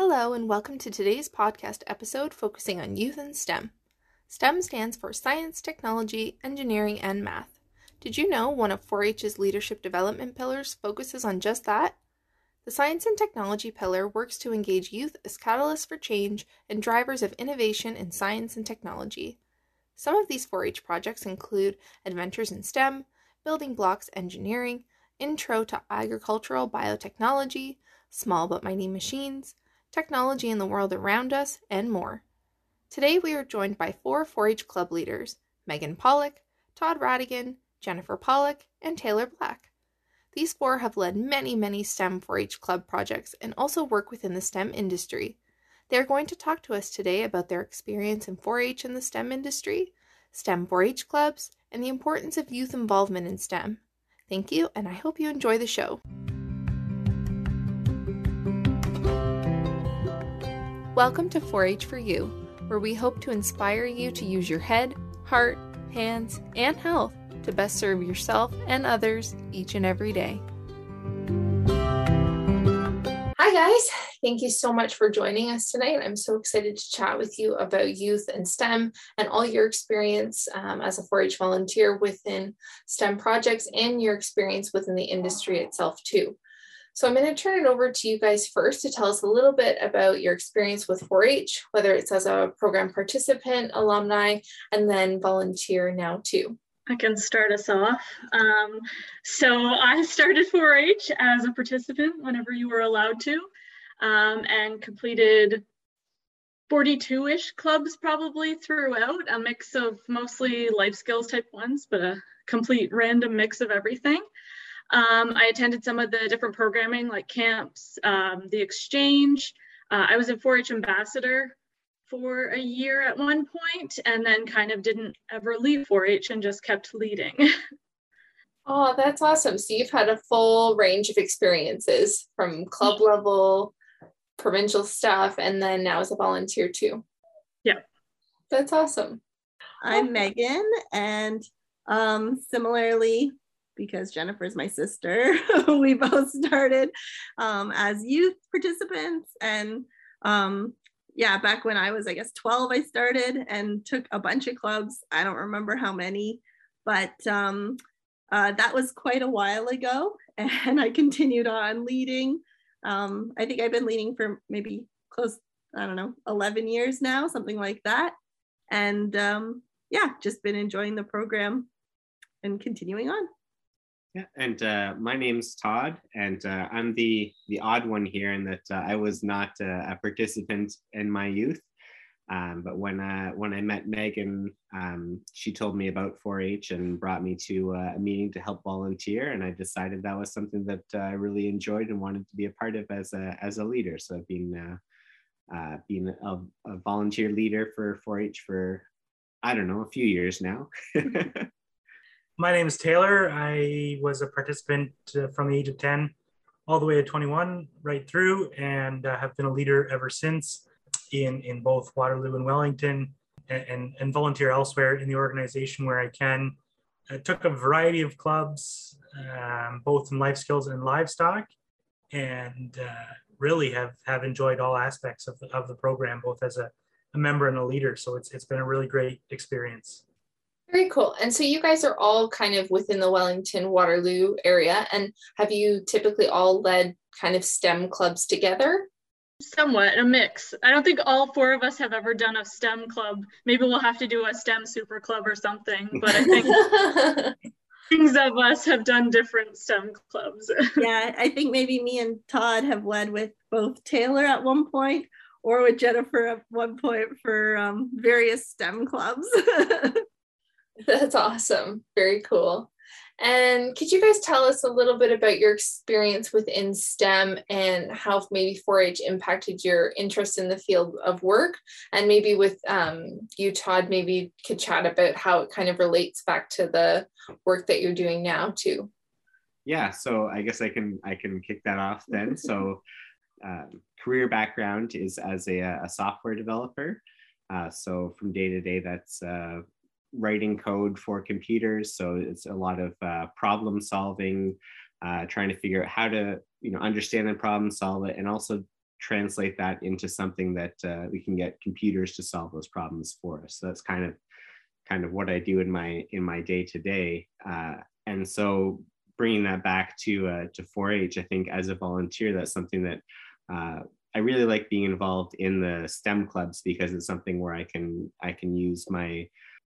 Hello, and welcome to today's podcast episode focusing on youth and STEM. STEM stands for science, technology, engineering, and math. Did you know one of 4 H's leadership development pillars focuses on just that? The science and technology pillar works to engage youth as catalysts for change and drivers of innovation in science and technology. Some of these 4 H projects include Adventures in STEM, Building Blocks Engineering, Intro to Agricultural Biotechnology, Small but Mighty Machines, technology in the world around us, and more. Today we are joined by four 4 H club leaders Megan Pollock, Todd Radigan, Jennifer Pollock, and Taylor Black. These four have led many, many STEM 4 H club projects and also work within the STEM industry. They are going to talk to us today about their experience in 4 H in the STEM industry, STEM 4 H clubs, and the importance of youth involvement in STEM. Thank you, and I hope you enjoy the show. Welcome to 4 H for You, where we hope to inspire you to use your head, heart, hands, and health to best serve yourself and others each and every day. Hi, guys. Thank you so much for joining us tonight. I'm so excited to chat with you about youth and STEM and all your experience um, as a 4 H volunteer within STEM projects and your experience within the industry itself, too. So I'm going to turn it over to you guys first to tell us a little bit about your experience with 4-H, whether it's as a program participant, alumni, and then volunteer now too. I can start us off. Um, so I started 4-H as a participant whenever you were allowed to, um, and completed 42-ish clubs probably throughout, a mix of mostly life skills type ones, but a complete random mix of everything. Um, I attended some of the different programming like camps, um, the exchange. Uh, I was a 4-H ambassador for a year at one point and then kind of didn't ever leave 4-H and just kept leading. oh, that's awesome. So you've had a full range of experiences from club level, provincial stuff, and then now as a volunteer too. Yeah. That's awesome. I'm Megan and um, similarly because Jennifer's my sister. we both started um, as youth participants. And um, yeah, back when I was, I guess, 12, I started and took a bunch of clubs. I don't remember how many, but um, uh, that was quite a while ago. And I continued on leading. Um, I think I've been leading for maybe close, I don't know, 11 years now, something like that. And um, yeah, just been enjoying the program and continuing on. Yeah, and uh, my name's Todd, and uh, I'm the the odd one here in that uh, I was not a participant in my youth. Um, but when uh, when I met Megan, um, she told me about 4-H and brought me to uh, a meeting to help volunteer, and I decided that was something that uh, I really enjoyed and wanted to be a part of as a as a leader. So I've been being a, a, volunteer leader for 4-H for I don't know a few years now. My name is Taylor. I was a participant uh, from the age of 10 all the way to 21, right through, and uh, have been a leader ever since in, in both Waterloo and Wellington and, and, and volunteer elsewhere in the organization where I can. I took a variety of clubs, um, both in life skills and livestock, and uh, really have, have enjoyed all aspects of the, of the program, both as a, a member and a leader. So it's, it's been a really great experience. Very cool. And so you guys are all kind of within the Wellington Waterloo area. And have you typically all led kind of STEM clubs together? Somewhat, a mix. I don't think all four of us have ever done a STEM club. Maybe we'll have to do a STEM super club or something. But I think things of us have done different STEM clubs. yeah, I think maybe me and Todd have led with both Taylor at one point or with Jennifer at one point for um, various STEM clubs. That's awesome. Very cool. And could you guys tell us a little bit about your experience within STEM and how maybe 4 H impacted your interest in the field of work? And maybe with um, you, Todd, maybe could chat about how it kind of relates back to the work that you're doing now, too. Yeah, so I guess I can I can kick that off then. so, um, career background is as a, a software developer. Uh, so from day to day, that's uh, writing code for computers. So it's a lot of uh, problem solving, uh, trying to figure out how to you know understand and problem solve it, and also translate that into something that uh, we can get computers to solve those problems for us. So that's kind of kind of what I do in my in my day to day. And so bringing that back to uh, to 4-H, I think as a volunteer, that's something that uh, I really like being involved in the STEM clubs because it's something where I can I can use my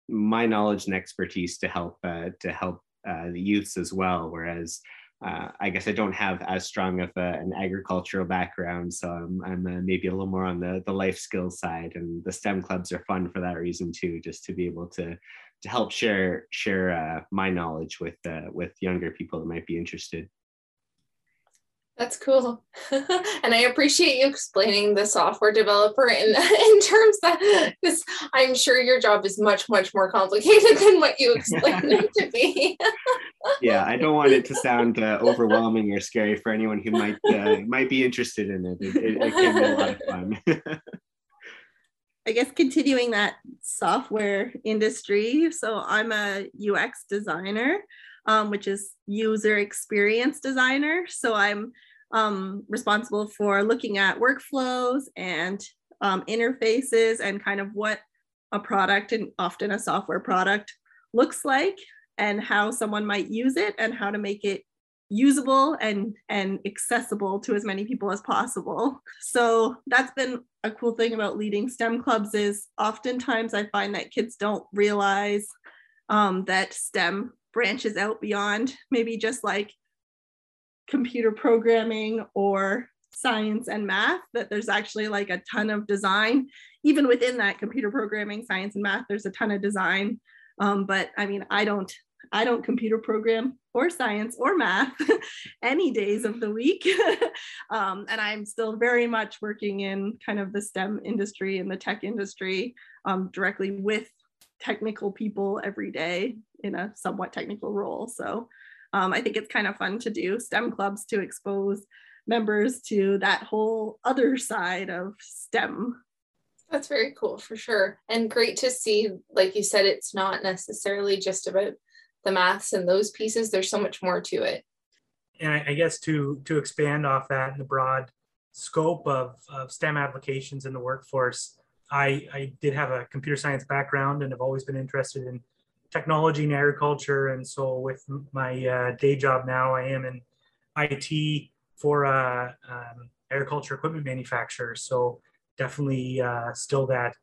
my knowledge and expertise to help uh, to help uh, the youths as well. Whereas uh, I guess I don't have as strong of a, an agricultural background, so I'm, I'm uh, maybe a little more on the the life skills side. And the STEM clubs are fun for that reason too, just to be able to to help share share uh, my knowledge with uh, with younger people that might be interested. That's cool. and I appreciate you explaining the software developer in, in terms that because I'm sure your job is much, much more complicated than what you explained it to be. yeah, I don't want it to sound uh, overwhelming or scary for anyone who might uh, might be interested in it. It, it, it can be a lot of fun. I guess continuing that software industry. So I'm a UX designer, um, which is user experience designer. So I'm um, responsible for looking at workflows and um, interfaces and kind of what a product and often a software product looks like and how someone might use it and how to make it usable and and accessible to as many people as possible. So that's been a cool thing about leading stem clubs is oftentimes i find that kids don't realize um, that stem branches out beyond maybe just like computer programming or science and math that there's actually like a ton of design even within that computer programming science and math there's a ton of design um, but i mean i don't I don't computer program or science or math any days of the week. um, and I'm still very much working in kind of the STEM industry and the tech industry um, directly with technical people every day in a somewhat technical role. So um, I think it's kind of fun to do STEM clubs to expose members to that whole other side of STEM. That's very cool for sure. And great to see, like you said, it's not necessarily just about the maths and those pieces. There's so much more to it. And I, I guess to to expand off that in the broad scope of, of STEM applications in the workforce, I, I did have a computer science background and have always been interested in technology and agriculture. And so with my uh, day job now, I am in IT for a um, agriculture equipment manufacturer. So definitely uh, still that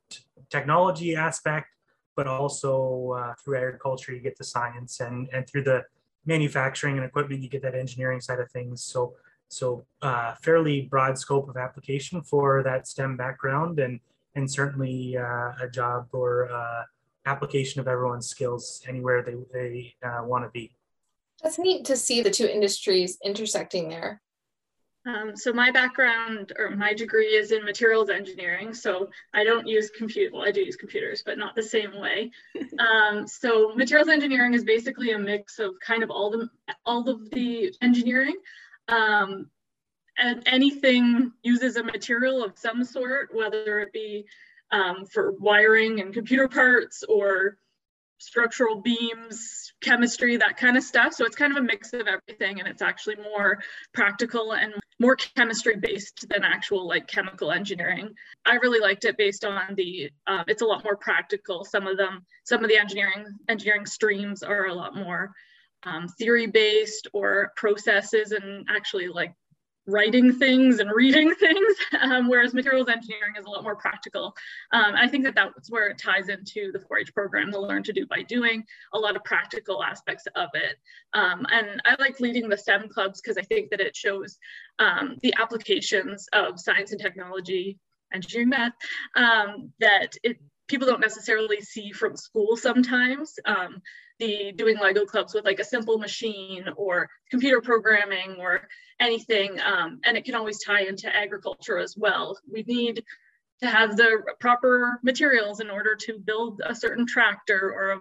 technology aspect, but also uh, through agriculture you get the science and and through the manufacturing and equipment you get that engineering side of things so so uh, fairly broad scope of application for that stem background and and certainly uh, a job or uh, application of everyone's skills anywhere they, they uh, want to be that's neat to see the two industries intersecting there um, so my background or my degree is in materials engineering. So I don't use compute. Well, I do use computers, but not the same way. Um, so materials engineering is basically a mix of kind of all the all of the engineering. Um, and anything uses a material of some sort, whether it be um, for wiring and computer parts or structural beams, chemistry, that kind of stuff. So it's kind of a mix of everything, and it's actually more practical and more chemistry based than actual like chemical engineering. I really liked it based on the. Um, it's a lot more practical. Some of them, some of the engineering engineering streams are a lot more um, theory based or processes and actually like writing things and reading things, um, whereas materials engineering is a lot more practical. Um, I think that that's where it ties into the 4-H program, the learn to do by doing, a lot of practical aspects of it. Um, and I like leading the STEM clubs because I think that it shows um, the applications of science and technology, engineering math, um, that it people don't necessarily see from school sometimes. Um, the doing Lego clubs with like a simple machine or computer programming or anything. Um, and it can always tie into agriculture as well. We need to have the proper materials in order to build a certain tractor or a,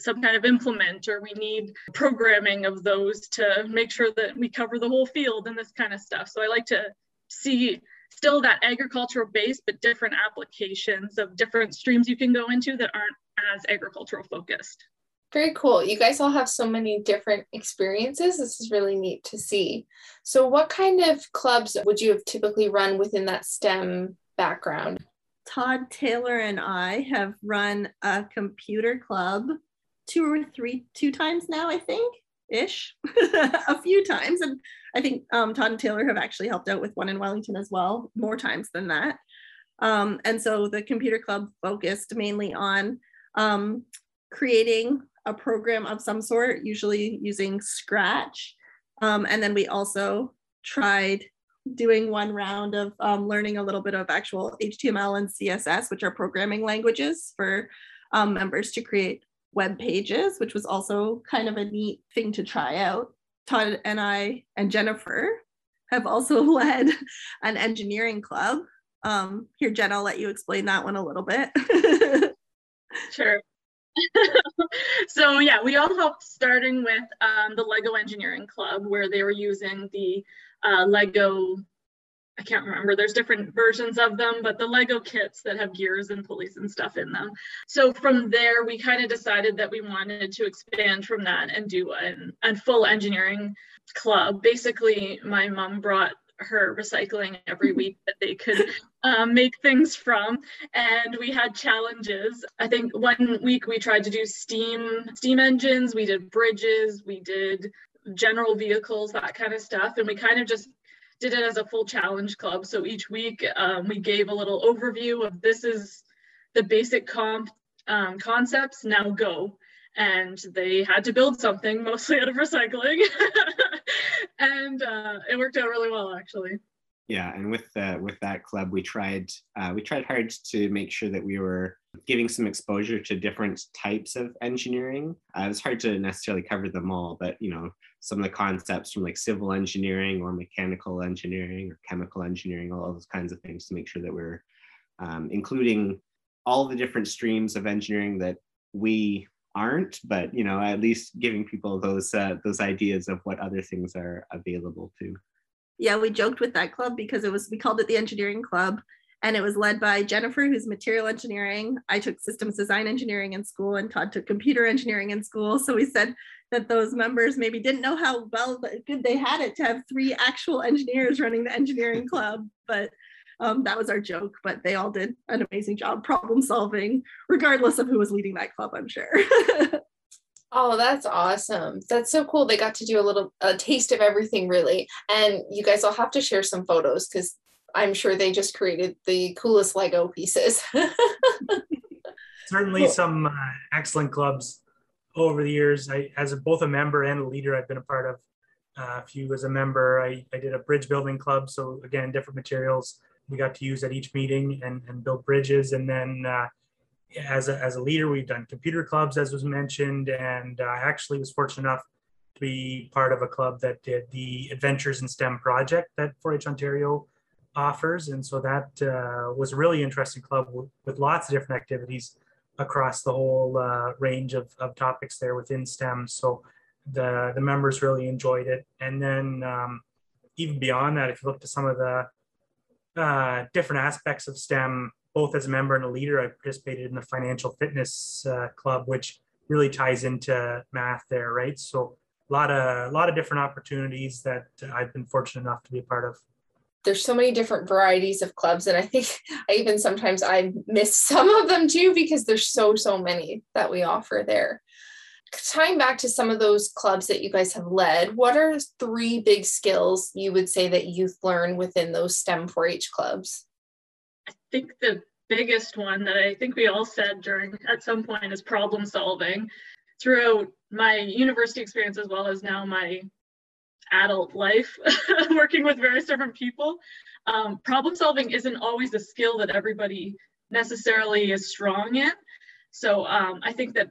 some kind of implement, or we need programming of those to make sure that we cover the whole field and this kind of stuff. So I like to see still that agricultural base, but different applications of different streams you can go into that aren't as agricultural focused. Very cool. You guys all have so many different experiences. This is really neat to see. So, what kind of clubs would you have typically run within that STEM background? Todd Taylor and I have run a computer club two or three, two times now, I think, ish, a few times. And I think um, Todd and Taylor have actually helped out with one in Wellington as well, more times than that. Um, and so the computer club focused mainly on um, creating a program of some sort, usually using Scratch. Um, and then we also tried doing one round of um, learning a little bit of actual HTML and CSS, which are programming languages for um, members to create web pages, which was also kind of a neat thing to try out. Todd and I and Jennifer have also led an engineering club. Um, here, Jen, I'll let you explain that one a little bit. sure. so yeah, we all helped starting with um, the Lego Engineering Club, where they were using the uh, Lego. I can't remember. There's different versions of them, but the Lego kits that have gears and pulleys and stuff in them. So from there, we kind of decided that we wanted to expand from that and do an, a full engineering club. Basically, my mom brought her recycling every week that they could um, make things from and we had challenges i think one week we tried to do steam steam engines we did bridges we did general vehicles that kind of stuff and we kind of just did it as a full challenge club. So each week um, we gave a little overview of this is the basic comp um, concepts. Now go. And they had to build something mostly out of recycling. And uh, it worked out really well actually yeah and with uh, with that club we tried uh, we tried hard to make sure that we were giving some exposure to different types of engineering. Uh, it was hard to necessarily cover them all but you know some of the concepts from like civil engineering or mechanical engineering or chemical engineering all those kinds of things to make sure that we're um, including all the different streams of engineering that we aren't but you know at least giving people those uh, those ideas of what other things are available to yeah we joked with that club because it was we called it the engineering club and it was led by jennifer who's material engineering i took systems design engineering in school and todd took computer engineering in school so we said that those members maybe didn't know how well good they had it to have three actual engineers running the engineering club but um, that was our joke, but they all did an amazing job problem solving, regardless of who was leading that club, I'm sure. Oh, that's awesome. That's so cool. They got to do a little a taste of everything really. And you guys will have to share some photos cuz I'm sure they just created the coolest Lego pieces. Certainly some uh, excellent clubs over the years. I as a, both a member and a leader I've been a part of uh, a few as a member. I, I did a bridge building club so again different materials we got to use at each meeting and, and build bridges. And then uh, as, a, as a leader, we've done computer clubs, as was mentioned. And I actually was fortunate enough to be part of a club that did the Adventures in STEM project that 4 H Ontario offers. And so that uh, was a really interesting club with, with, lots of different activities across the whole uh, range of, of topics there within STEM. So the, the members really enjoyed it. And then um, even beyond that, if you look to some of the uh, different aspects of STEM, both as a member and a leader. I participated in the financial fitness uh, club, which really ties into math there, right? So a lot of a lot of different opportunities that I've been fortunate enough to be a part of. There's so many different varieties of clubs, and I think I even sometimes I miss some of them too because there's so so many that we offer there tying back to some of those clubs that you guys have led, what are three big skills you would say that youth learn within those STEM 4 H clubs? Think the biggest one that I think we all said during at some point is problem solving. Throughout my university experience, as well as now my adult life, working with various different people, um, problem solving isn't always a skill that everybody necessarily is strong in. So um, I think that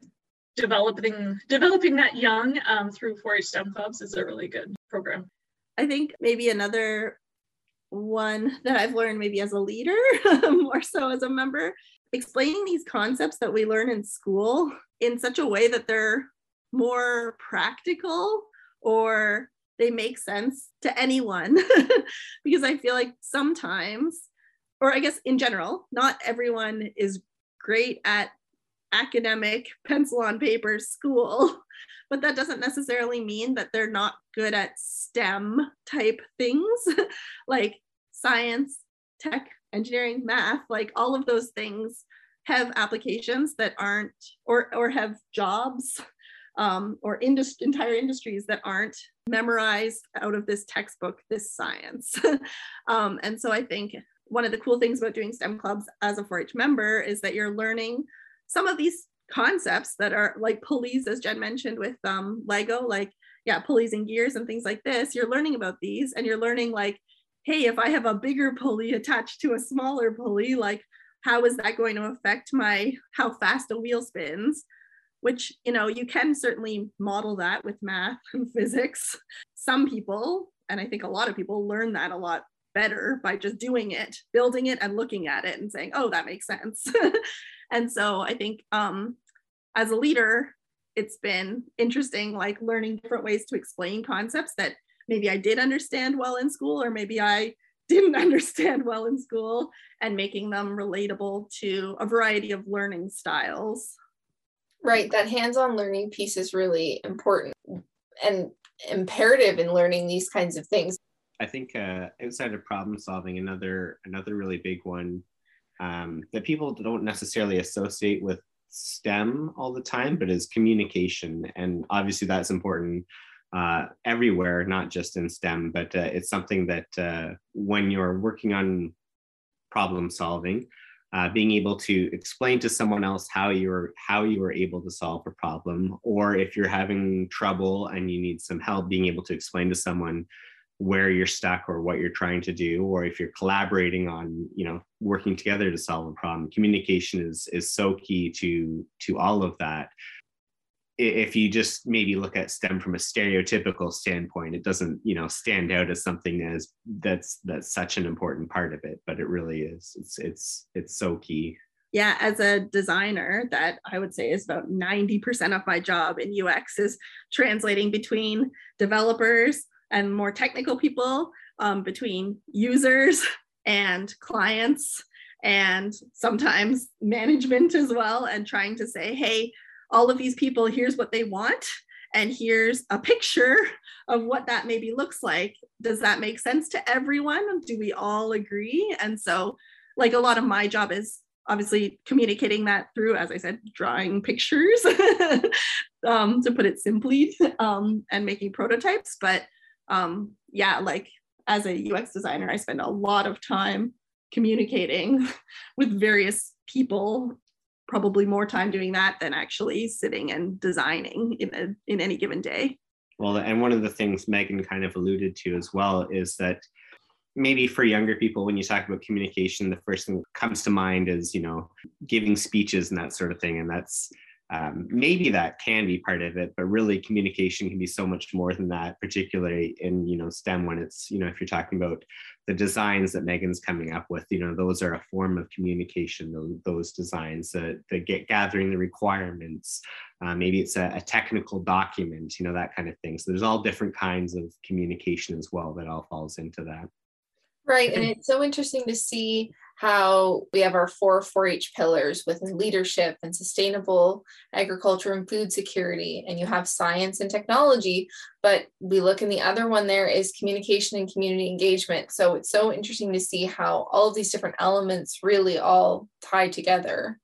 developing developing that young um, through 4-H STEM clubs is a really good program. I think maybe another one that I've learned maybe as a leader, more so as a member, explaining these concepts that we learn in school in such a way that they're more practical or they make sense to anyone. because I feel like sometimes, or I guess in general, not everyone is great at academic pencil on paper school but that doesn't necessarily mean that they're not good at STEM type things like science, tech, engineering, math, like all of those things have applications that aren't or or have jobs um, or industry, entire industries that aren't memorized out of this textbook, this science. um, and so I think one of the cool things about doing STEM clubs as a 4-H member is that you're learning some of these concepts that are like pulleys, as Jen mentioned with um, Lego, like, yeah, pulleys and gears and things like this. You're learning about these and you're learning like, hey, if I have a bigger pulley attached to a smaller pulley, like how is that going to affect my how fast a wheel spins? Which, you know, you can certainly model that with math and physics. Some people, and I think a lot of people learn that a lot better by just doing it, building it and looking at it and saying, oh, that makes sense. and so I think um, as a leader, it's been interesting, like learning different ways to explain concepts that maybe I did understand well in school, or maybe I didn't understand well in school, and making them relatable to a variety of learning styles. Right, that hands on learning piece is really important and imperative in learning these kinds of things. I think uh, outside of problem solving, another another really big one um, that people don't necessarily associate with STEM all the time, but is communication, and obviously that's important uh, everywhere, not just in STEM. But uh, it's something that uh, when you're working on problem solving, uh, being able to explain to someone else how you're how you were able to solve a problem, or if you're having trouble and you need some help, being able to explain to someone where you're stuck or what you're trying to do or if you're collaborating on you know working together to solve a problem communication is is so key to to all of that. If you just maybe look at stem from a stereotypical standpoint it doesn't you know stand out as something as that's that's such an important part of it but it really is. It's it's it's so key. Yeah as a designer that i would say is about 90% of my job in ux is translating between developers and more technical people um, between users and clients and sometimes management as well and trying to say hey all of these people here's what they want and here's a picture of what that maybe looks like. Does that make sense to everyone? Do we all agree? And so like a lot of my job is obviously communicating that through as i said drawing pictures um, to put it simply um, and making prototypes but um, yeah, like as a UX designer, I spend a lot of time communicating with various people, probably more time doing that than actually sitting and designing in, a, in any given day. Well, and one of the things Megan kind of alluded to as well is that maybe for younger people when you talk about communication the first thing that comes to mind is you know giving speeches and that sort of thing and that's um, maybe that can be part of it but really communication can be so much more than that particularly in you know stem when it's you know if you're talking about the designs that megan's coming up with you know those are a form of communication those, those designs that the get gathering the requirements. Uh, maybe it's a, a, technical document you know that kind of thing. So there's all different kinds of communication as well that all falls into that. Right and it's so interesting to see how we have our four 4-H pillars with leadership and sustainable agriculture and food security, and you have science and technology. But we look in the other one there is communication and community engagement. So it's so interesting to see how all of these different elements really all tie together.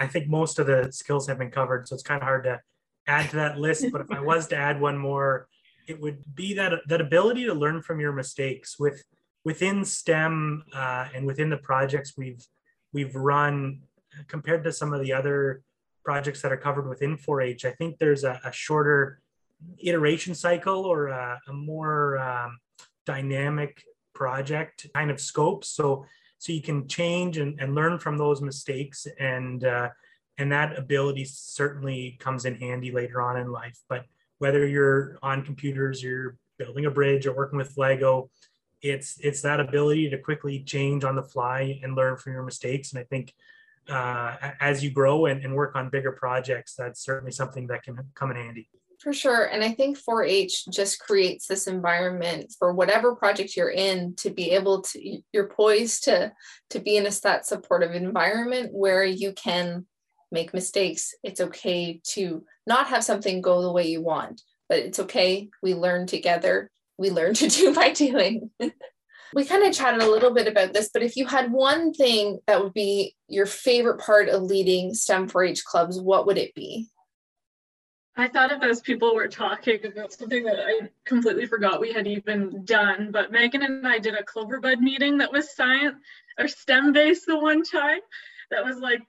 I think most of the skills have been covered, so it's kind of hard to add to that list. But if I was to add one more, it would be that that ability to learn from your mistakes with within STEM uh, and within the projects we've we've run compared to some of the other projects that are covered within 4-H, I think there's a, a shorter iteration cycle or a, a more um, dynamic project kind of scope. So so you can change and, and learn from those mistakes and uh, and that ability certainly comes in handy later on in life. But whether you're on computers, you're building a bridge or working with Lego, it's it's that ability to quickly change on the fly and learn from your mistakes and i think uh, as you grow and, and work on bigger projects that's certainly something that can come in handy for sure and i think 4-h just creates this environment for whatever project you're in to be able to you're poised to to be in a that supportive environment where you can make mistakes. It's okay to not have something go the way you want, but it's okay. We learn together. We learn to do by doing. we kind of chatted a little bit about this, but if you had one thing that would be your favorite part of leading STEM 4 H clubs, what would it be? I thought of as people were talking about something that I completely forgot we had even done, but Megan and I did a Cloverbud meeting that was science or STEM based the one time. That was like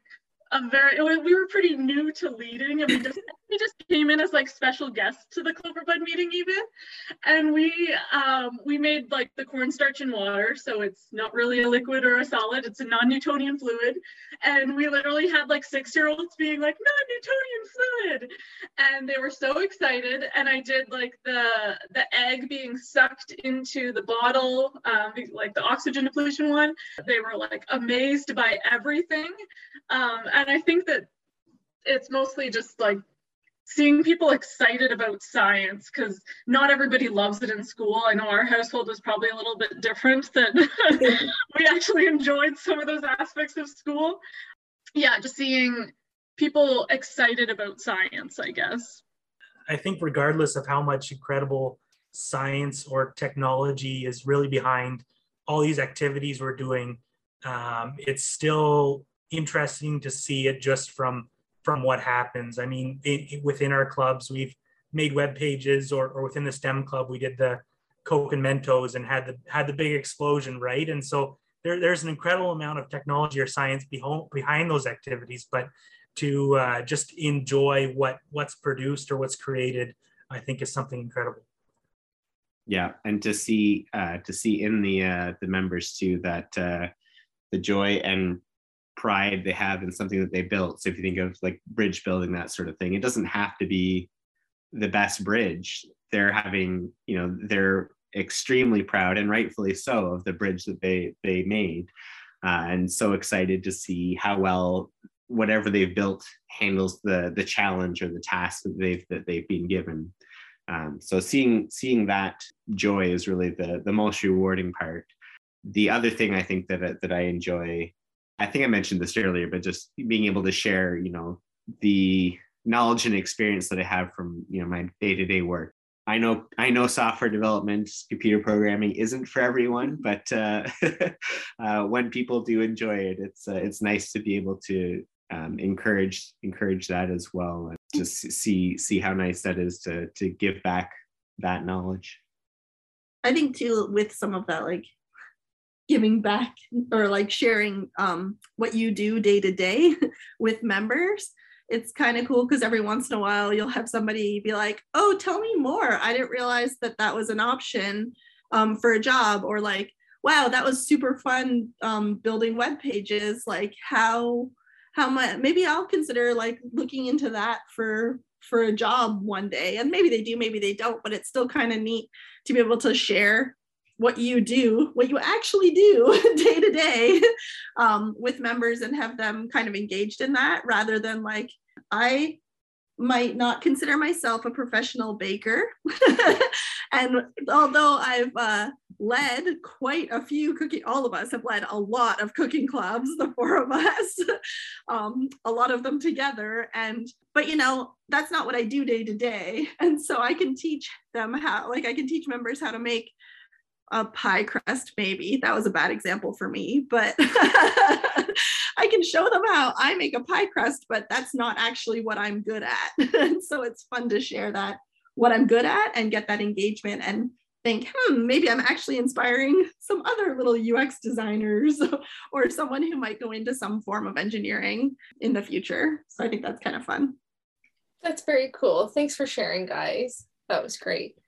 a very we were pretty new to leading and we just we just came in as like special guests to the Cloverbud meeting even. And we um, we made like the cornstarch and water so it's not really a liquid or a solid. It's a non-Newtonian fluid. And we literally had like six year olds being like non-Newtonian fluid! And they were so excited. And I did like the the egg being sucked into the bottle um, like the oxygen depletion one. They were like amazed by everything. Um, and I think that it's mostly just like seeing people excited about science because not everybody loves it in school. I know our household was probably a little bit different that we actually enjoyed some of those aspects of school. Yeah, just seeing people excited about science, I guess. I think regardless of how much incredible science or technology is really behind all these activities we're doing, um, it's still interesting to see it just from from what happens. I mean, it, within our clubs, we've made web pages, or, or within the STEM club, we did the Coke and Mentos and had the had the big explosion, right? And so there, there's an incredible amount of technology or science behind behind those activities, but to uh, just enjoy what what's produced or what's created, I think is something incredible. Yeah, and to see uh, to see in the uh, the members too that uh, the joy and pride they have in something that they built. So if you think of like bridge building, that sort of thing, it doesn't have to be the best bridge. They're having, you know, they're extremely proud and rightfully so of the bridge that they they made, uh, and so excited to see how well whatever they've built handles the the challenge or the task that they've that they've been given. Um, so seeing seeing that joy is really the the most rewarding part. The other thing I think that that I enjoy I think I mentioned this earlier, but just being able to share, you know, the knowledge and experience that I have from, you know, my day-to-day work. I know I know software development, computer programming isn't for everyone, but uh, uh, when people do enjoy it, it's uh, it's nice to be able to um, encourage encourage that as well, and just see see how nice that is to to give back that knowledge. I think too with some of that like giving back or like sharing um, what you do day to day with members it's kind of cool because every once in a while you'll have somebody be like oh tell me more. I didn't realize that that was an option um, for a job or like wow that was super fun um, building web pages. Like how how much maybe i'll consider like looking into that for for a job one day. And maybe they do maybe they don't but it's still kind of neat to be able to share what you do, what you actually do day to day um, with members and have them kind of engaged in that rather than like, I might not consider myself a professional baker. and although I've uh, led quite a few cooking, all of us have led a lot of cooking clubs, the four of us, um, a lot of them together. And, but you know, that's not what I do day to day. And so I can teach them how, like, I can teach members how to make a pie crust maybe. That was a bad example for me but i can show them how i make a pie crust but that's not actually what i'm good at. And so it's fun to share that what i'm good at and get that engagement and think hmm maybe i'm actually inspiring some other little ux designers or someone who might go into some form of engineering in the future. So i think that's kind of fun. That's very cool. Thanks for sharing guys. That was great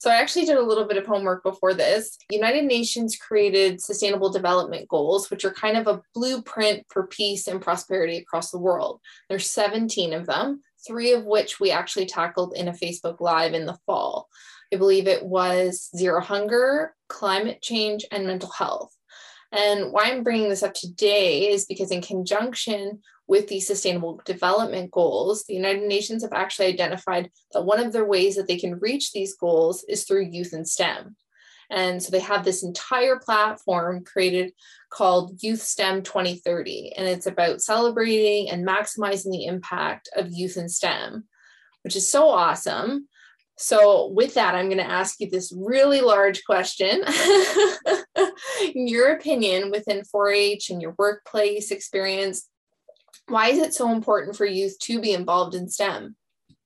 so I actually did a little bit of homework before this. United Nations created sustainable development goals, which are kind of a blueprint for peace and prosperity across the world. There's 17 of them, three of which we actually tackled in a Facebook Live in the fall. I believe it was zero hunger, climate change, and mental health. And why I'm bringing this up today is because, in conjunction with the Sustainable Development Goals, the United Nations have actually identified that one of their ways that they can reach these goals is through youth and STEM. And so they have this entire platform created called Youth STEM 2030. And it's about celebrating and maximizing the impact of youth in STEM, which is so awesome. So, with that, I'm going to ask you this really large question. In your opinion, within 4 H and your workplace experience, why is it so important for youth to be involved in STEM?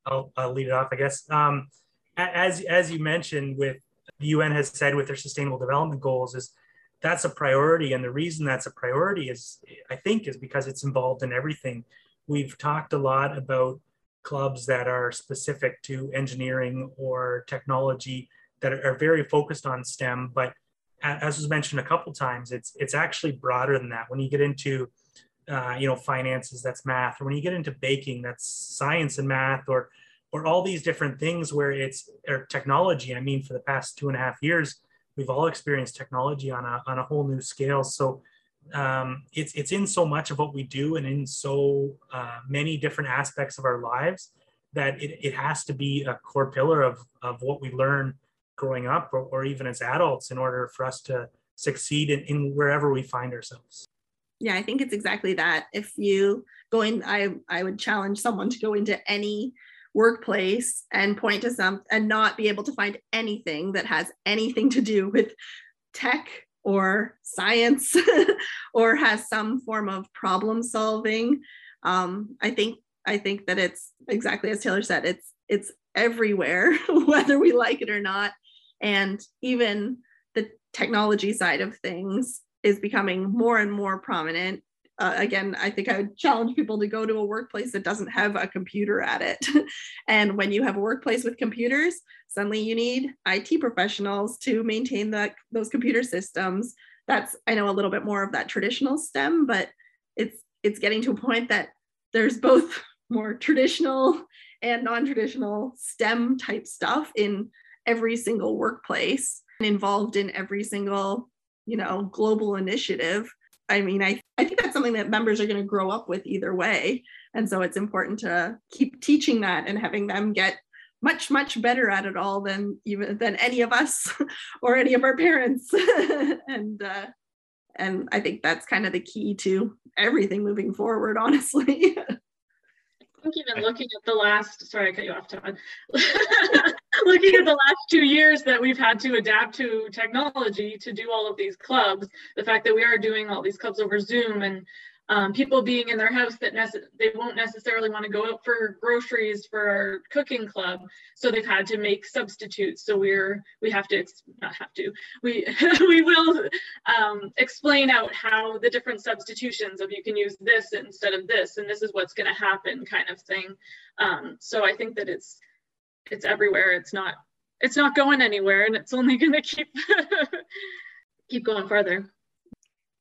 I'll, I'll lead it off, I guess. Um, as, as you mentioned, with the UN has said with their sustainable development goals, is that's a priority. And the reason that's a priority is, I think, is because it's involved in everything. We've talked a lot about clubs that are specific to engineering or technology that are very focused on STEM. But as was mentioned a couple times, it's it's actually broader than that. When you get into uh, you know finances, that's math, or when you get into baking, that's science and math, or or all these different things where it's or technology. I mean, for the past two and a half years, we've all experienced technology on a on a whole new scale. So um, it's it's in so much of what we do and in so uh, many different aspects of our lives that it, it has to be a core pillar of of what we learn growing up or, or even as adults in order for us to succeed in, in wherever we find ourselves yeah i think it's exactly that. If you go in i i would challenge someone to go into any workplace and point to some and not be able to find anything that has anything to do with tech or science or has some form of problem solving. Um, i think i think that it's exactly as taylor said it's it's everywhere whether we like it or not. And even the technology side of things is becoming more and more prominent uh, again, I think I would challenge people to go to a workplace that doesn't have a computer at it. and when you have a workplace with computers, suddenly you need IT professionals to maintain the, those computer systems. That's I know a little bit more of that traditional STEM, but it's it's getting to a point that there's both more traditional and non-traditional STEM type stuff in every single workplace and involved in every single you know global initiative I mean, I, I think that's something that members are going to grow up with either way. And so it's important to keep teaching that and having them get much, much better at it all than even than any of us or any of our parents. and uh, and I think that's kind of the key to everything moving forward, honestly. Think even looking at the last, sorry, I cut you off, Todd. looking at the last two years that we've had to adapt to technology to do all of these clubs, the fact that we are doing all these clubs over Zoom and um, people being in their house that nece- they won't necessarily want to go out for groceries for our cooking club. So they've had to make substitutes. So we're we have to ex- not have to we we will um, explain out how the different substitutions of you can use this instead of this and this is what's going to happen kind of thing. Um, so i think that it's it's everywhere. It's not it's not going anywhere and it's only going to keep keep going farther.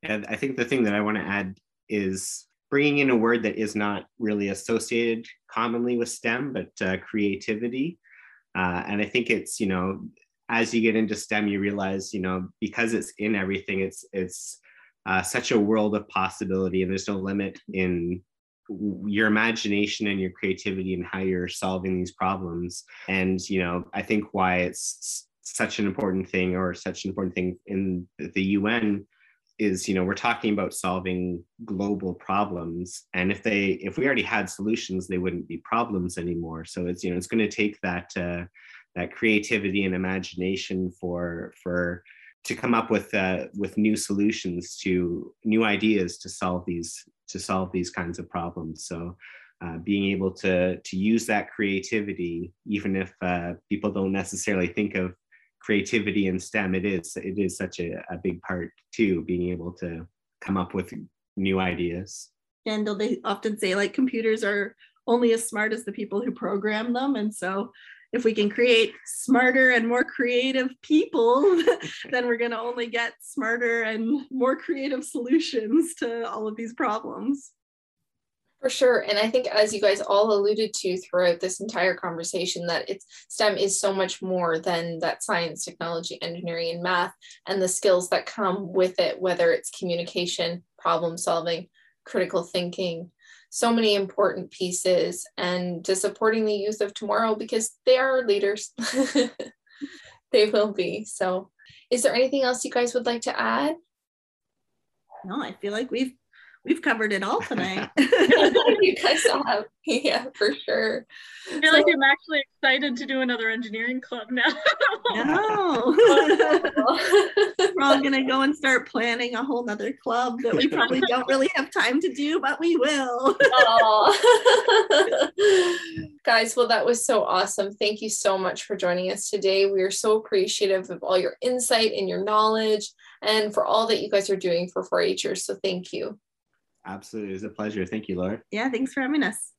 And I think the thing that I want to add is bringing in a word that is not really associated commonly with STEM, but uh, creativity. Uh, and I think it's, you know, as you get into STEM, you realize, you know, because it's in everything, it's it's uh, such a world of possibility, and there's no limit in your imagination and your creativity and how you're solving these problems. And you know, I think why it's such an important thing, or such an important thing in the UN, is you know we're talking about solving global problems and if they if we already had solutions they wouldn't be problems anymore. So it's you know it's going to take that uh, that creativity and imagination for for to come up with uh, with new solutions to new ideas to solve these to solve these kinds of problems. So uh, being able to to use that creativity even if uh, people don't necessarily think of creativity in STEM, it is it is such a, a big part too, being able to come up with new ideas. And they often say like computers are only as smart as the people who program them. And so if we can create smarter and more creative people, then we're going to only get smarter and more creative solutions to all of these problems. For sure. And I think as you guys all alluded to throughout this entire conversation, that it's STEM is so much more than that science, technology, engineering, and math, and the skills that come with it, whether it's communication, problem solving, critical thinking, so many important pieces, and to supporting the youth of tomorrow because they are leaders. they will be. So Is there anything else you guys would like to add? No, I feel like we've we've covered it all tonight. you guys have, yeah, for sure. I feel so, like I'm actually excited to do another engineering club now. no. We're all gonna go and start planning a whole nother club that we probably don't really have time to do, but we will. Guys, well, that was so awesome. Thank you so much for joining us today. We are so appreciative of all your insight and your knowledge and for all that you guys are doing for 4 Hers. So thank you. Absolutely. It was a pleasure. Thank you, Laura. Yeah, thanks for having us.